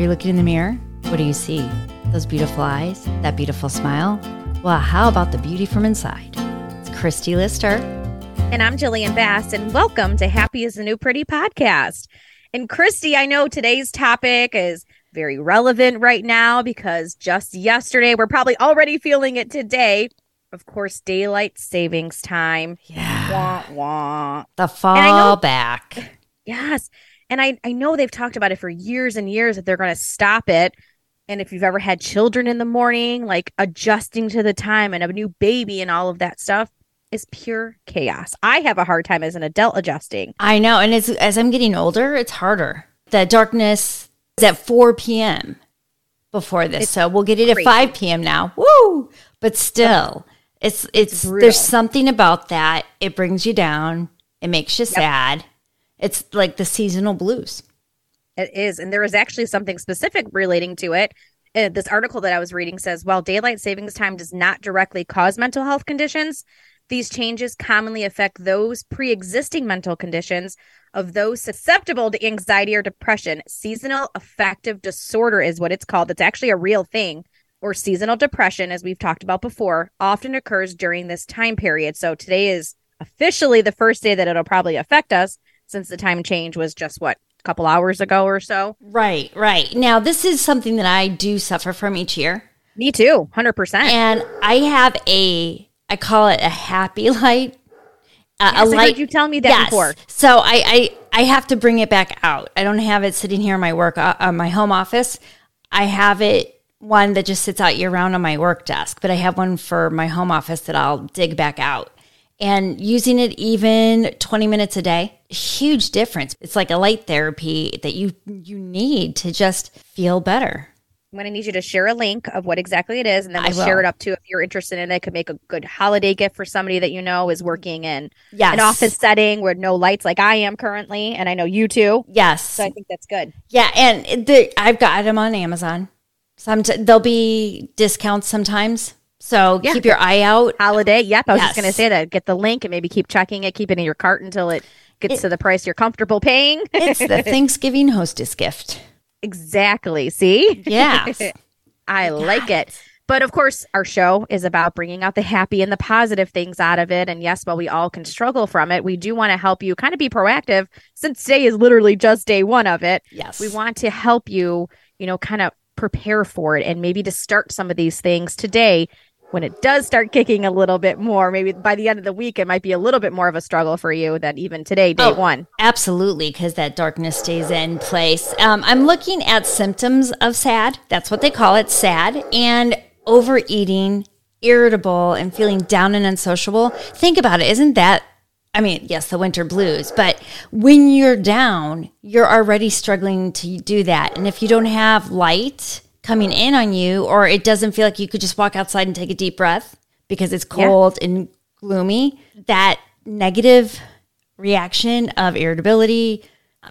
Are you looking in the mirror? What do you see? Those beautiful eyes? That beautiful smile? Well, how about the beauty from inside? It's Christy Lister. And I'm Jillian Bass, and welcome to Happy is the New Pretty podcast. And Christy, I know today's topic is very relevant right now because just yesterday, we're probably already feeling it today. Of course, daylight savings time. Yeah. Wah, wah. The fall back. Yes. And I, I know they've talked about it for years and years that they're going to stop it. And if you've ever had children in the morning, like adjusting to the time and a new baby and all of that stuff is pure chaos. I have a hard time as an adult adjusting. I know. And as, as I'm getting older, it's harder. The darkness is at 4 p.m. before this. It's so we'll get it at crazy. 5 p.m. now. Woo! But still, it's, it's, brutal. there's something about that. It brings you down, it makes you sad. It's like the seasonal blues. It is. And there is actually something specific relating to it. Uh, this article that I was reading says while daylight savings time does not directly cause mental health conditions, these changes commonly affect those pre existing mental conditions of those susceptible to anxiety or depression. Seasonal affective disorder is what it's called. It's actually a real thing. Or seasonal depression, as we've talked about before, often occurs during this time period. So today is officially the first day that it'll probably affect us since the time change was just what, a couple hours ago or so. Right, right. Now, this is something that I do suffer from each year. Me too, 100%. And I have a, I call it a happy light. Uh, Yes, a light. you tell me that yes. before. So I, I, I have to bring it back out. I don't have it sitting here in my work, uh, uh, my home office. I have it one that just sits out year round on my work desk, but I have one for my home office that I'll dig back out. And using it even 20 minutes a day, huge difference. It's like a light therapy that you you need to just feel better. I'm going to need you to share a link of what exactly it is, and then we'll share it up too if you're interested in it. Could make a good holiday gift for somebody that you know is working in Yes. an office setting where no lights, like I am currently, and I know you too. Yes. So I think that's good. Yeah, and the, I've got them on Amazon. Some there'll be discounts sometimes, so Yeah. keep your eye out. Holiday. Yep. I was just going to say that. Get the link and maybe keep checking it. Keep it in your cart until it gets to the price you're comfortable paying. It's the Thanksgiving hostess gift. exactly. See? Yeah, I like it. But of course, our show is about bringing out the happy and the positive things out of it. And yes, while we all can struggle from it, we do want to help you kind of be proactive since today is literally just day one of it. yes. We want to help you, you know, kind of prepare for it and maybe to start some of these things today when it does start kicking a little bit more. Maybe by the end of the week, it might be a little bit more of a struggle for you than even today, day Oh. one. Absolutely, because that darkness stays in place. Um, I'm looking at symptoms of SAD. That's what they call it, SAD, and overeating, irritable, and feeling down and unsociable. Think about it. Isn't that? I mean, yes, the winter blues, but when you're down, you're already struggling to do that. And if you don't have light coming in on you, or it doesn't feel like you could just walk outside and take a deep breath because it's Yeah. cold and gloomy, that negative reaction of irritability,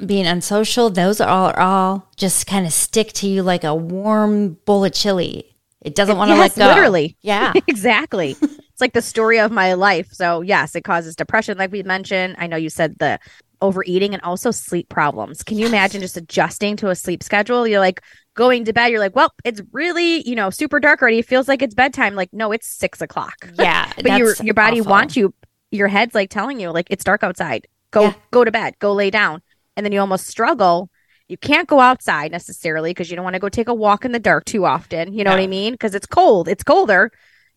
being unsocial, those are all, are all just kind of stick to you like a warm bowl of chili. It doesn't want to Yes, let go. literally. Yeah. exactly. it's like the story of my life. So, yes, it causes depression, like we mentioned. I know you said the overeating and also sleep problems. Can you imagine just adjusting to a sleep schedule? You're like going to bed, you're like, well, it's really, you know, super dark already. It feels like it's bedtime. Like, no, it's six o'clock. Yeah. but your your body awful. wants you, your head's like telling you, like, it's dark outside. Go Yeah. go to bed, go lay down. And then you almost struggle. You can't go outside necessarily because you don't want to go take a walk in the dark too often. You know what I mean? Because it's cold. It's colder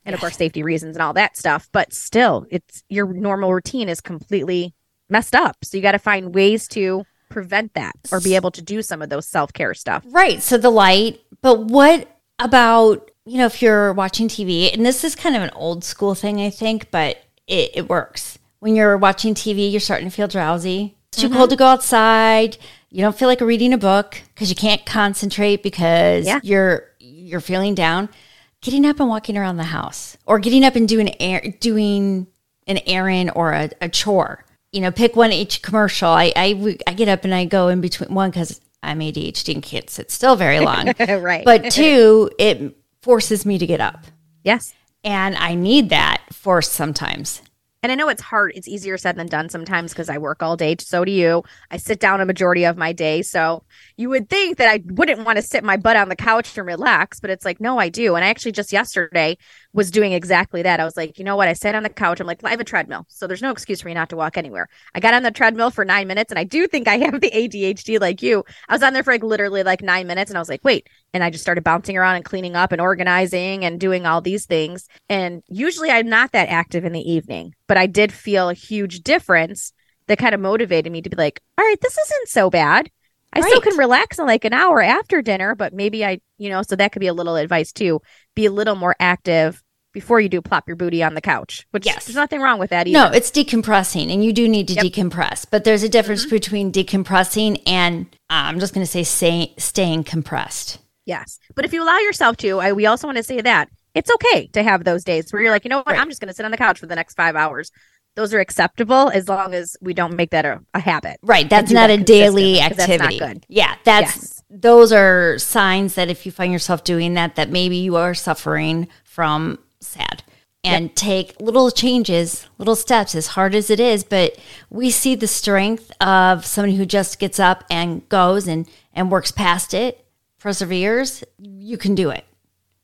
and of course safety reasons and all that stuff but still it's your normal routine is completely messed up so you got to find ways to prevent that or be able to do some of those self-care stuff Right. So the light, but what about, you know, if you're watching TV, and this is kind of an old school thing, I think, but it, it works. When you're watching TV, you're starting to feel drowsy. It's too cold mm-hmm. to go outside. You don't feel like reading a book because you can't concentrate because Yeah. you're you're feeling down. Getting up and walking around the house, or getting up and doing air, doing an errand or a, a chore. You know, pick one each commercial. I, I I get up and I go in between one because I'm ADHD and can't sit still very long. right but two, it forces me to get up. yes And I need that force sometimes. And I know it's hard. It's easier said than done sometimes because I work all day. So do you. I sit down a majority of my day. So you would think that I wouldn't want to sit my butt on the couch and relax, but it's like, no, I do. And I actually just yesterday was doing exactly that. I was like, you know what? I sat on the couch. I'm like, I have a treadmill. So there's no excuse for me not to walk anywhere. I got on the treadmill for nine minutes and I do think I have the ADHD like you. I was on there for like literally like nine minutes and I was like, wait. And I just started bouncing around and cleaning up and organizing and doing all these things. And usually I'm not that active in the evening, but I did feel a huge difference that kind of motivated me to be like, all right, this isn't so bad. I right. still can relax in like an hour after dinner, but maybe I, you know, so that could be a little advice too. Be a little more active before you do plop your booty on the couch. Which yes. there's nothing wrong with that either. No, it's decompressing and you do need to yep. decompress. But there's a difference mm-hmm. between decompressing and uh, I'm just going to say stay, staying compressed. Yes. But if you allow yourself to, I, we also want to say that it's okay to have those days where you're like, you know what, right. I'm just going to sit on the couch for the next five hours. Those are acceptable as long as we don't make that a, a habit. Right. That's not that a daily activity. That's yeah. That's yes. those are signs that if you find yourself doing that, that maybe you are suffering from sad. And yep. take little changes, little steps, as hard as it is. But we see the strength of somebody who just gets up and goes and, and works past it, perseveres. You can do it.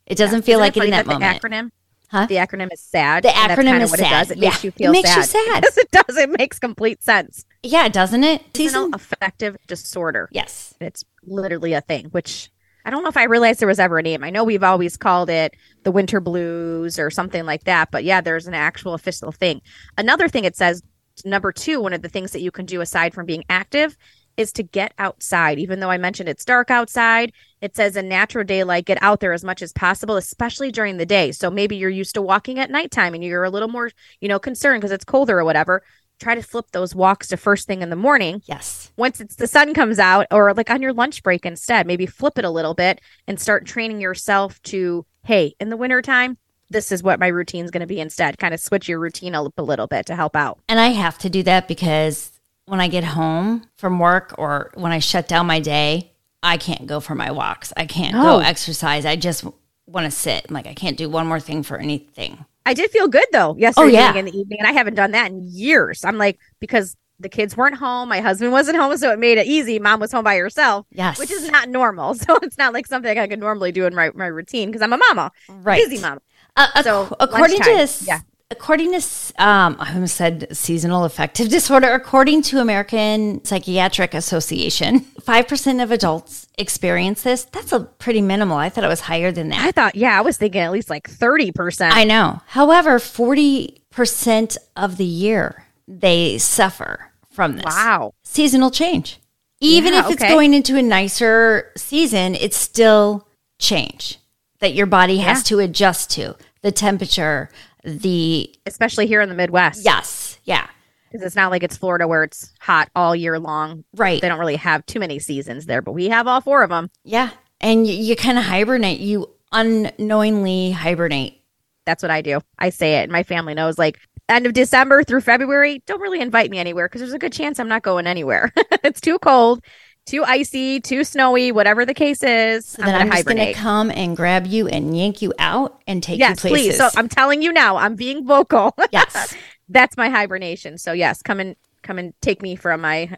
It doesn't yeah. feel Isn't like it, in that, that moment. acronym, huh? The acronym is SAD. The acronym is what SAD. It does. It yeah. makes you feel it makes sad. you sad. Yes, it does. It makes complete sense. Yeah, doesn't it? Seasonal affective disorder. Yes, it's literally a thing. Which I don't know if I realized there was ever a name. I know we've always called it the winter blues or something like that, but yeah, there's an actual official thing. Another thing it says number two, one of the things that you can do aside from being active is to get outside. Even though I mentioned it's dark outside, it says in natural daylight, get out there as much as possible, especially during the day. So maybe you're used to walking at nighttime and you're a little more, you know, concerned because it's colder or whatever. Try to flip those walks to first thing in the morning. Yes. Once it's the sun comes out, or like on your lunch break instead, maybe flip it a little bit and start training yourself to, hey, in the wintertime, this is what my routine is going to be instead. Kind of switch your routine a, a little bit to help out. And I have to do that because when I get home from work or when I shut down my day, I can't go for my walks. I can't go exercise. I just want to sit. I'm like, I can't do one more thing for anything. I did feel good though yesterday oh, yeah. in the evening, and I haven't done that in years. I'm like, because the kids weren't home, my husband wasn't home, so it made it easy. Mom was home by herself, yes, which is not normal. So it's not like something I could normally do in my, my routine because I'm a mama, right? Busy mama. Uh, so according lunchtime, to this, yeah according to um, I almost said seasonal affective disorder. According to American Psychiatric Association, five percent of adults experience this. That's a pretty minimal. I thought it was higher than that. I thought, yeah, I was thinking at least like thirty percent. I know. However, forty percent of the year they suffer from this. Wow, seasonal change. Even yeah, if it's okay. going into a nicer season, it's still change that your body has yeah. to adjust to the temperature, the especially here in the Midwest. Yes. Yeah. Because it's not like it's Florida where it's hot all year long. Right. They don't really have too many seasons there, but we have all four of them. Yeah. And you, you kind of hibernate. You unknowingly hibernate. That's what I do. I say it, and my family knows. Like end of December through February, don't really invite me anywhere because there's a good chance I'm not going anywhere. it's too cold too icy, too snowy, whatever the case is. So then I'm, I'm just going to come and grab you and yank you out and take yes, you places. Please. So I'm telling you now, I'm being vocal. Yes. That's my hibernation. So yes, come and come and take me from my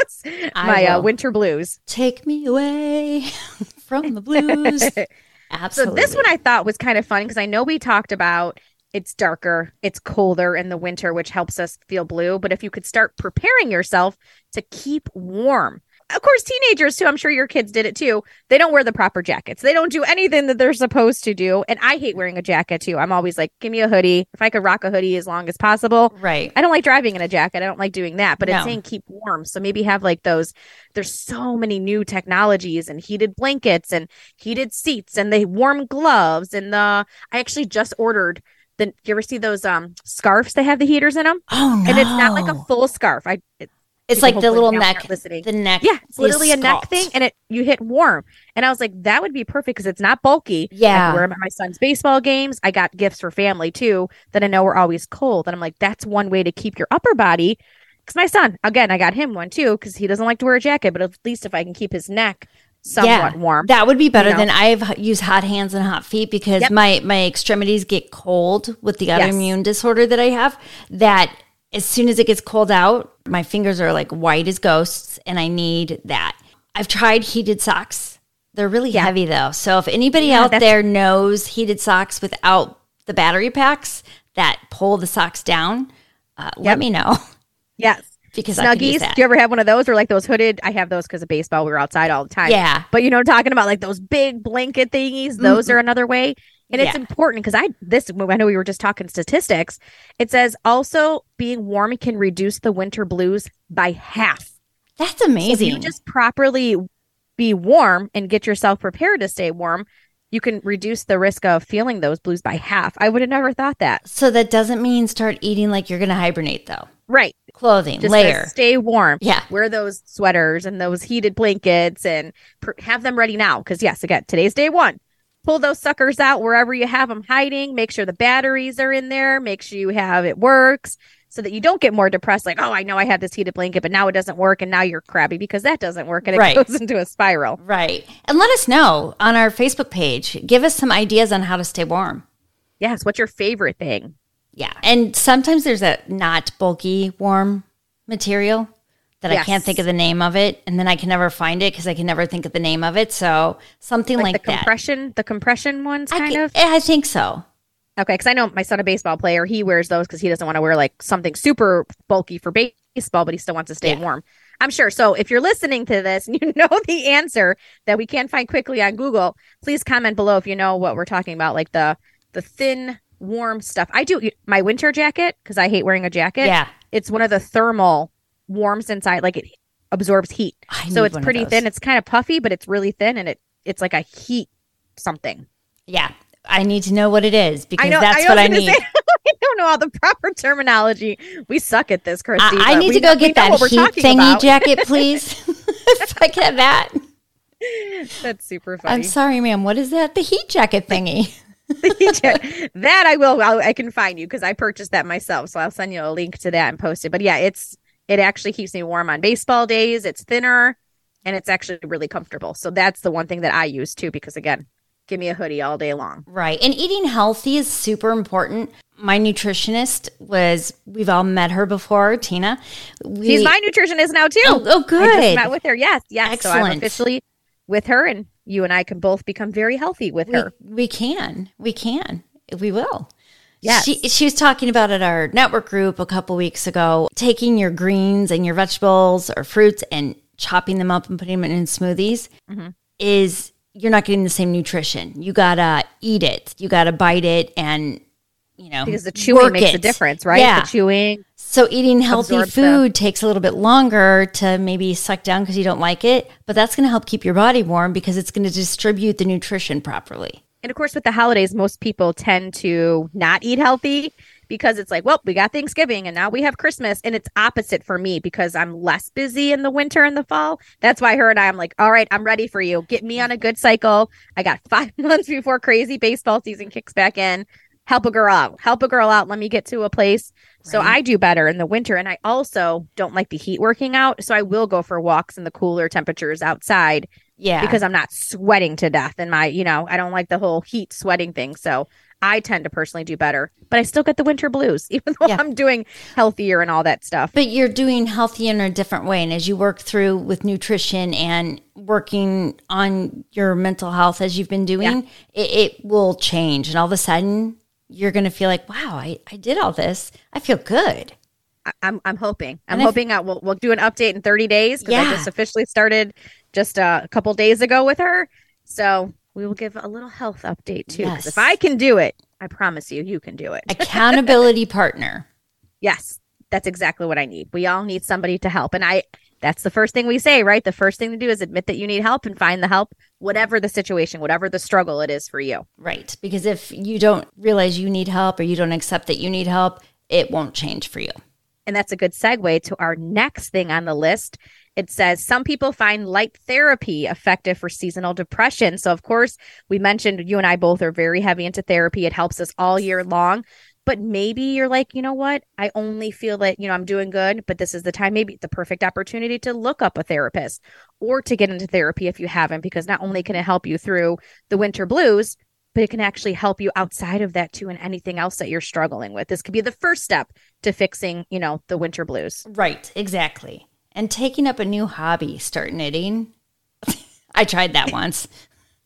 my uh, winter blues. Take me away from the blues. Absolutely. So this one I thought was kind of fun because I know we talked about it's darker, it's colder in the winter, which helps us feel blue. But if you could start preparing yourself to keep warm, of course, teenagers too. I'm sure your kids did it too. They don't wear the proper jackets. They don't do anything that they're supposed to do. And I hate wearing a jacket too. I'm always like, give me a hoodie. If I could rock a hoodie as long as possible. Right. I don't like driving in a jacket. I don't like doing that. But no. it's saying keep warm. So maybe have like those. There's so many new technologies and heated blankets and heated seats and the warm gloves and the. I actually just ordered the. You ever see those um scarves? They have the heaters in them. Oh no! And it's not like a full scarf. I. It, it's like the little neck, the neck. Yeah, it's literally a neck thing, and it you hit warm. And I was like, that would be perfect because it's not bulky. Yeah, I wear them at my son's baseball games. I got gifts for family too that I know are always cold, and I'm like, that's one way to keep your upper body. Because my son, again, I got him one too because he doesn't like to wear a jacket, but at least if I can keep his neck somewhat warm. That would be better you know? than I've used hot hands and hot feet because Yep. my my extremities get cold with the Yes. autoimmune disorder that I have. That as soon as it gets cold out, my fingers are like white as ghosts, and I need that. I've tried heated socks. They're really Yeah. heavy though. So if anybody Yeah, out there knows heated socks without the battery packs that pull the socks down, uh, let me know yes. Because I could use Snuggies. Do you ever have one of those or like those hooded? I have those because of baseball. We were outside all the time. Yeah. But you know, what I'm talking about like those big blanket thingies. Those mm-hmm. are another way. And it's Yeah. important because I this I know we were just talking statistics. It says also being warm can reduce the winter blues by half. That's So if amazing. you just properly be warm and get yourself prepared to stay warm, you can reduce the risk of feeling those blues by half. I would have never thought that. so that doesn't mean start eating like you're going to hibernate though. Right. Clothing, Just layer. stay warm. Yeah. Wear those sweaters and those heated blankets and pr- have them ready now. Because, yes, again, today's day one. Pull those suckers out wherever you have them hiding. Make sure the batteries are in there. Make sure you have it works so that you don't get more depressed. Like, oh, I know I had this heated blanket, but now it doesn't work. And now you're crabby because that doesn't work. And it Right. goes into a spiral. Right. And let us know on our Facebook page. Give us some ideas on how to stay warm. Yes. What's your favorite thing? Yeah. And sometimes there's a not bulky warm material that I can't think of the name of it. And then I can never find it because I can never think of the name of it. So something like, Like, the that. compression, the compression ones, I, kind of. I think so. Okay, because I know my son, a baseball player, he wears those because he doesn't want to wear like something super bulky for baseball, but he still wants to stay Yeah. warm. I'm sure. So if you're listening to this and you know the answer that we can find quickly on Google, please comment below if you know what we're talking about, like the the thin, warm stuff. I do my winter jacket because I hate wearing a jacket. Yeah. it's one of the thermal warms inside, like it absorbs heat. I so it's pretty thin. It's kind of puffy, but it's really thin, and it it's like a heat something. Yeah. I need to know what it is because know. that's I what I need. Say, I don't know all the proper terminology. We suck at this, Christy. I, I need to go we get that heat thingy about. jacket, please. if I have that. That's super funny. I'm sorry, ma'am. What is that? The heat jacket thingy. The heat jacket. that I will. I'll, I can find you because I purchased that myself. So I'll send you a link to that and post it. But yeah, it's it actually keeps me warm on baseball days. It's thinner and it's actually really comfortable. So that's the one thing that I use too. Because again, give me a hoodie all day long. Right. And eating healthy is super important. My nutritionist was, we've all met her before, Tina. We, She's my nutritionist now too. Oh, oh, I just good. met with her. Yes, yes. So I'm Excellent. officially with her, and you and I can both become very healthy with we, her. we can. We can. We will. Yes. She, she was talking about at our network group a couple weeks ago, taking your greens and your vegetables or fruits and chopping them up and putting them in smoothies Mhm. is you're not getting the same nutrition. You gotta eat it. You gotta bite it and you know Because the chewing makes a difference, right? Yeah. The chewing. So eating healthy the- food takes a little bit longer to maybe suck down because you don't like it, but that's going to help keep your body warm because it's going to distribute the nutrition properly. And of course, with the holidays, most people tend to not eat healthy because it's like, well, we got Thanksgiving and now we have Christmas. And it's opposite for me because I'm less busy in the winter and the fall. That's why her and I, I'm like, all right, I'm ready for you. Get me on a good cycle. I got five months before crazy baseball season kicks back in. Help a girl out. Help a girl out. Let me get to a place. So I do better in the winter. And I also don't like the heat working out. So I will go for walks in the cooler temperatures outside Yeah. because I'm not sweating to death and my, you know, I don't like the whole heat sweating thing. So I tend to personally do better, but I still get the winter blues, even though Yeah. I'm doing healthier and all that stuff. But you're doing healthy in a different way. And as you work through with nutrition and working on your mental health as you've been doing, it, it will change. And all of a sudden, you're going to feel like, wow, I, I did all this. I feel good. I'm, I'm hoping, I'm if- hoping I will, we'll do an update in 30 days because I just officially started just uh, a couple days ago with her. So we will give a little health update too. Yes. if I can do it, I promise you, you can do it. Accountability partner. Yes, that's exactly what I need. We all need somebody to help. And I that's the first thing we say, right? The first thing to do is admit that you need help and find the help, whatever the situation, whatever the struggle it is for you. Right. Because if you don't realize you need help or you don't accept that you need help, it won't change for you. And that's a good segue to our next thing on the list. It says some people find light therapy effective for seasonal depression. So, of course, we mentioned you and I both are very heavy into therapy. It helps us all year long. But maybe you're like, you know what? I only feel that, you know, I'm doing good, but this is the time, maybe the perfect opportunity to look up a therapist. or to get into therapy if you haven't, because not only can it help you through the winter blues, but it can actually help you outside of that too and anything else that you're struggling with. This could be the first step to fixing, you know, the winter blues. Right, exactly. And taking up a new hobby, start knitting. I tried that once.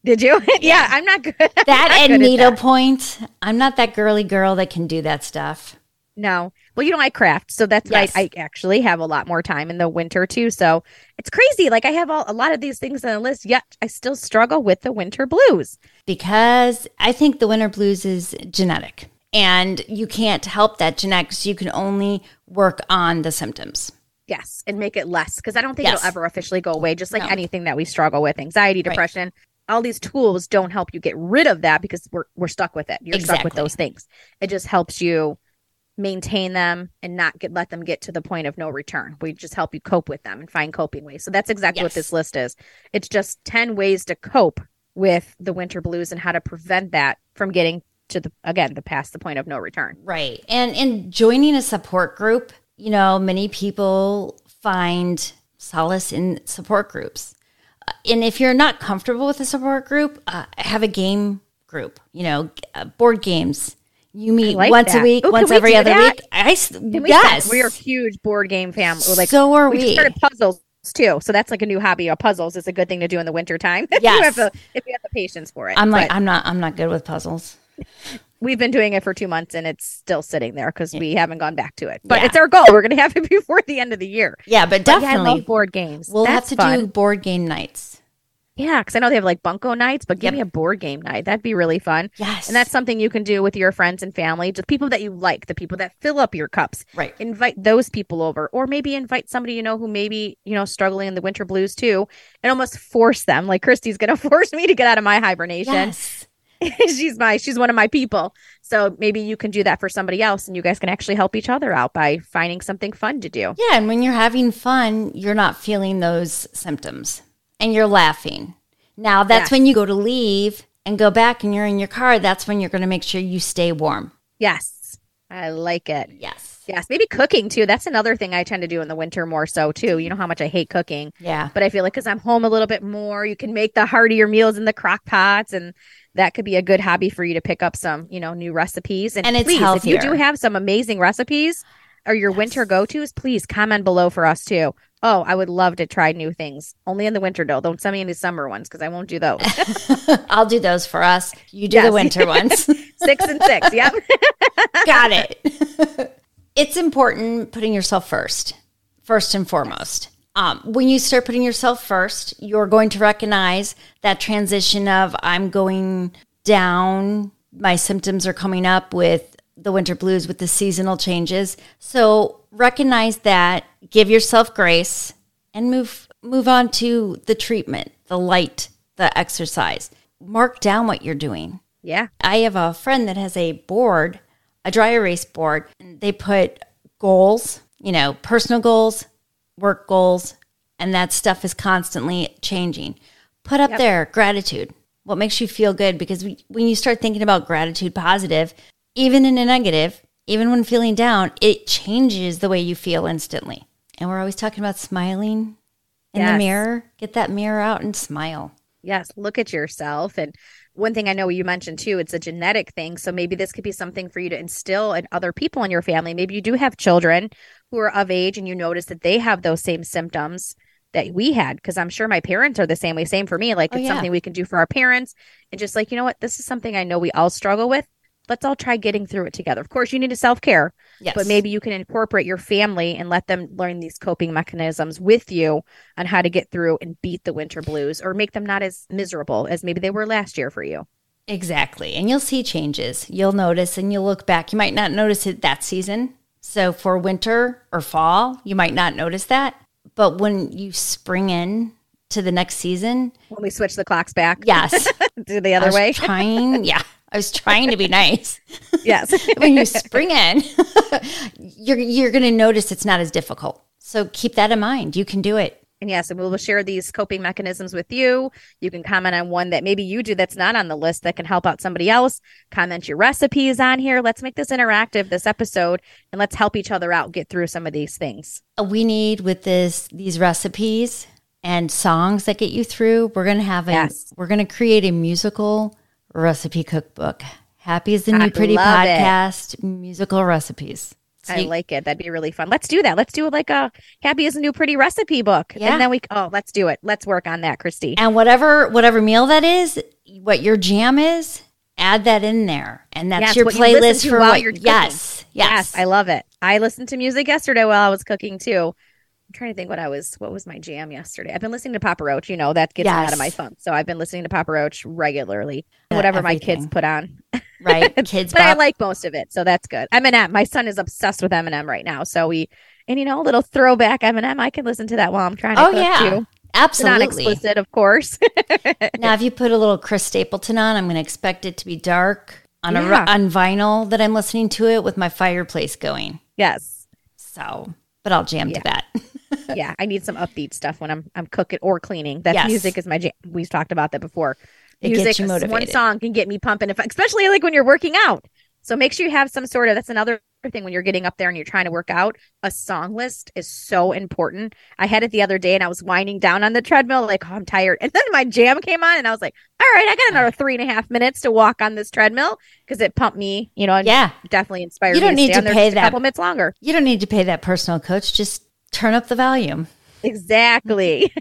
Did you? Yeah, yeah I'm not good. That not and needlepoint. I'm not that girly girl that can do that stuff. No. Well, you know, I craft. So that's yes. I, I actually have a lot more time in the winter too. So it's crazy. Like I have all, a lot of these things on the list, yet I still struggle with the winter blues. Because I think the winter blues is genetic and you can't help that genetics. You can only work on the symptoms. Yes. And make it less. Because I don't think yes. it'll ever officially go away, just like no. anything that we struggle with anxiety, depression. Right all these tools don't help you get rid of that because we're we're stuck with it. You're exactly. stuck with those things. It just helps you maintain them and not get let them get to the point of no return. We just help you cope with them and find coping ways. So that's exactly yes. what this list is. It's just 10 ways to cope with the winter blues and how to prevent that from getting to the again the past the point of no return. Right. And and joining a support group, you know, many people find solace in support groups. Uh, and if you're not comfortable with a support group, uh, have a game group, you know, uh, board games you meet like once that. a week, Ooh, once every other that? week. I we yes, we are huge board game family. Like so are we. we started puzzles too, so that's like a new hobby. Of puzzles is a good thing to do in the winter time. if yes, you have the, if you have the patience for it. I'm like but I'm not I'm not good with puzzles. We've been doing it for two months and it's still sitting there because yeah. we haven't gone back to it. But yeah. it's our goal. We're going to have it before the end of the year. Yeah, but definitely but board games. We'll that's have to fun. do board game nights. Yeah, because I know they have like bunco nights, but give yep. me a board game night. That'd be really fun. Yes. And that's something you can do with your friends and family, just people that you like, the people that fill up your cups. Right. Invite those people over. Or maybe invite somebody you know who maybe, you know, struggling in the winter blues too, and almost force them. Like Christy's gonna force me to get out of my hibernation. Yes. she's my she's one of my people. So maybe you can do that for somebody else and you guys can actually help each other out by finding something fun to do. Yeah, and when you're having fun, you're not feeling those symptoms and you're laughing. Now, that's yes. when you go to leave and go back and you're in your car. That's when you're going to make sure you stay warm. Yes. I like it. Yes. Yes. Maybe cooking too. That's another thing I tend to do in the winter more so too. You know how much I hate cooking. Yeah. But I feel like because I'm home a little bit more, you can make the heartier meals in the crock pots and that could be a good hobby for you to pick up some, you know, new recipes. And, and it's please, healthier. if you do have some amazing recipes, or your yes. winter go tos, please comment below for us too. Oh, I would love to try new things. Only in the winter though. Don't send me any summer ones because I won't do those. I'll do those for us. You do yes. the winter ones. six and six. Yep. Got it. it's important putting yourself first, first and foremost. Um, when you start putting yourself first, you're going to recognize that transition of I'm going down, my symptoms are coming up with the winter blues with the seasonal changes. So recognize that, give yourself grace, and move move on to the treatment, the light, the exercise. Mark down what you're doing. Yeah. I have a friend that has a board, a dry erase board. They put goals, you know, personal goals, work goals, and that stuff is constantly changing. Put up yep. there gratitude. What makes you feel good? Because we, when you start thinking about gratitude positive, even in a negative, even when feeling down, it changes the way you feel instantly. And we're always talking about smiling in yes. the mirror. Get that mirror out and smile. Yes, look at yourself. And one thing I know you mentioned too, it's a genetic thing. So maybe this could be something for you to instill in other people in your family. Maybe you do have children who are of age and you notice that they have those same symptoms that we had because i'm sure my parents are the same way same for me like oh, it's yeah. something we can do for our parents and just like you know what this is something i know we all struggle with let's all try getting through it together. Of course, you need to self care, yes. but maybe you can incorporate your family and let them learn these coping mechanisms with you on how to get through and beat the winter blues or make them not as miserable as maybe they were last year for you. Exactly. And you'll see changes. You'll notice and you'll look back. You might not notice it that season. So for winter or fall, you might not notice that. But when you spring in to the next season, when we switch the clocks back, yes, to the other way. trying, yeah, I was trying to be nice. yes. when you spring in, you're you're going to notice it's not as difficult. So keep that in mind. You can do it. And yes, and we will share these coping mechanisms with you. You can comment on one that maybe you do that's not on the list that can help out somebody else. Comment your recipes on here. Let's make this interactive this episode and let's help each other out get through some of these things. We need with this these recipes and songs that get you through. We're gonna have a Yes. we're gonna create a musical recipe cookbook. Happy is the new I pretty love it. podcast, musical recipes. So I you- like it. That'd be really fun. Let's do that. Let's do like a Happy is a new pretty recipe book. Yeah. And then we oh, let's do it. Let's work on that, Christy. and whatever whatever meal that is, what your jam is, add that in there, and that's Yes, your you playlist to for while what. you're cooking. yes, yes, I love it. I listened to music yesterday while I was cooking too. I'm trying to think what I was what was my jam yesterday. I've been listening to Papa Roach, you know, that gets me out of my funk. So I've been listening to Papa Roach regularly. Uh, Whatever my kids put on. right. Kids, but I like most of it, so that's good. Eminem, my son is obsessed with Eminem right now. So we and you know, a little throwback Eminem, I can listen to that while I'm trying to Oh yeah, too. Not explicit, of course. Now, if you put a little Chris Stapleton on, I'm going to expect it to be dark on a on vinyl that I'm listening to it with my fireplace going. yes. So, but I'll jam to that. yeah, I need some upbeat stuff when I'm I'm cooking or cleaning. That Yes. music is my jam. We've talked about that before. It gets music, one song can get me pumping, if, especially like when you're working out. So make sure you have some sort of. That's another thing when you're getting up there and you're trying to work out. A song list is so important. I had it the other day and I was winding down on the treadmill, like oh, I'm tired, and then my jam came on and I was like, all right, I got another three and a half minutes to walk on this treadmill because it pumped me, you know, and Yeah, definitely inspired You me don't need to pay that. a couple minutes longer. you don't need to pay that personal coach. Just turn up the volume. Exactly.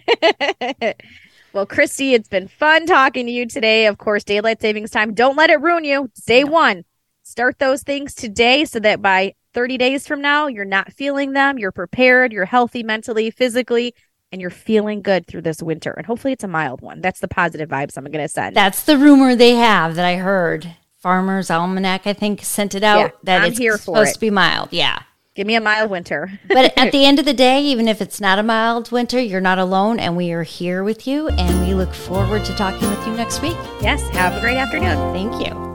well, Christy, it's been fun talking to you today. Of course, daylight savings time. Don't let it ruin you. Day one. Start those things today so that by 30 days from now, you're not feeling them. You're prepared. You're healthy mentally, physically, and you're feeling good through this winter. And hopefully, it's a mild one. That's the positive vibes I'm going to send. That's the rumor they have that I heard. Farmer's Almanac, I think, sent it out Yeah, that I'm it's here for supposed it. to be mild. Yeah. Give me a mild winter. But at the end of the day, even if it's not a mild winter, you're not alone, and we are here with you. And we look forward to talking with you next week. yes. Have a great afternoon. Thank you.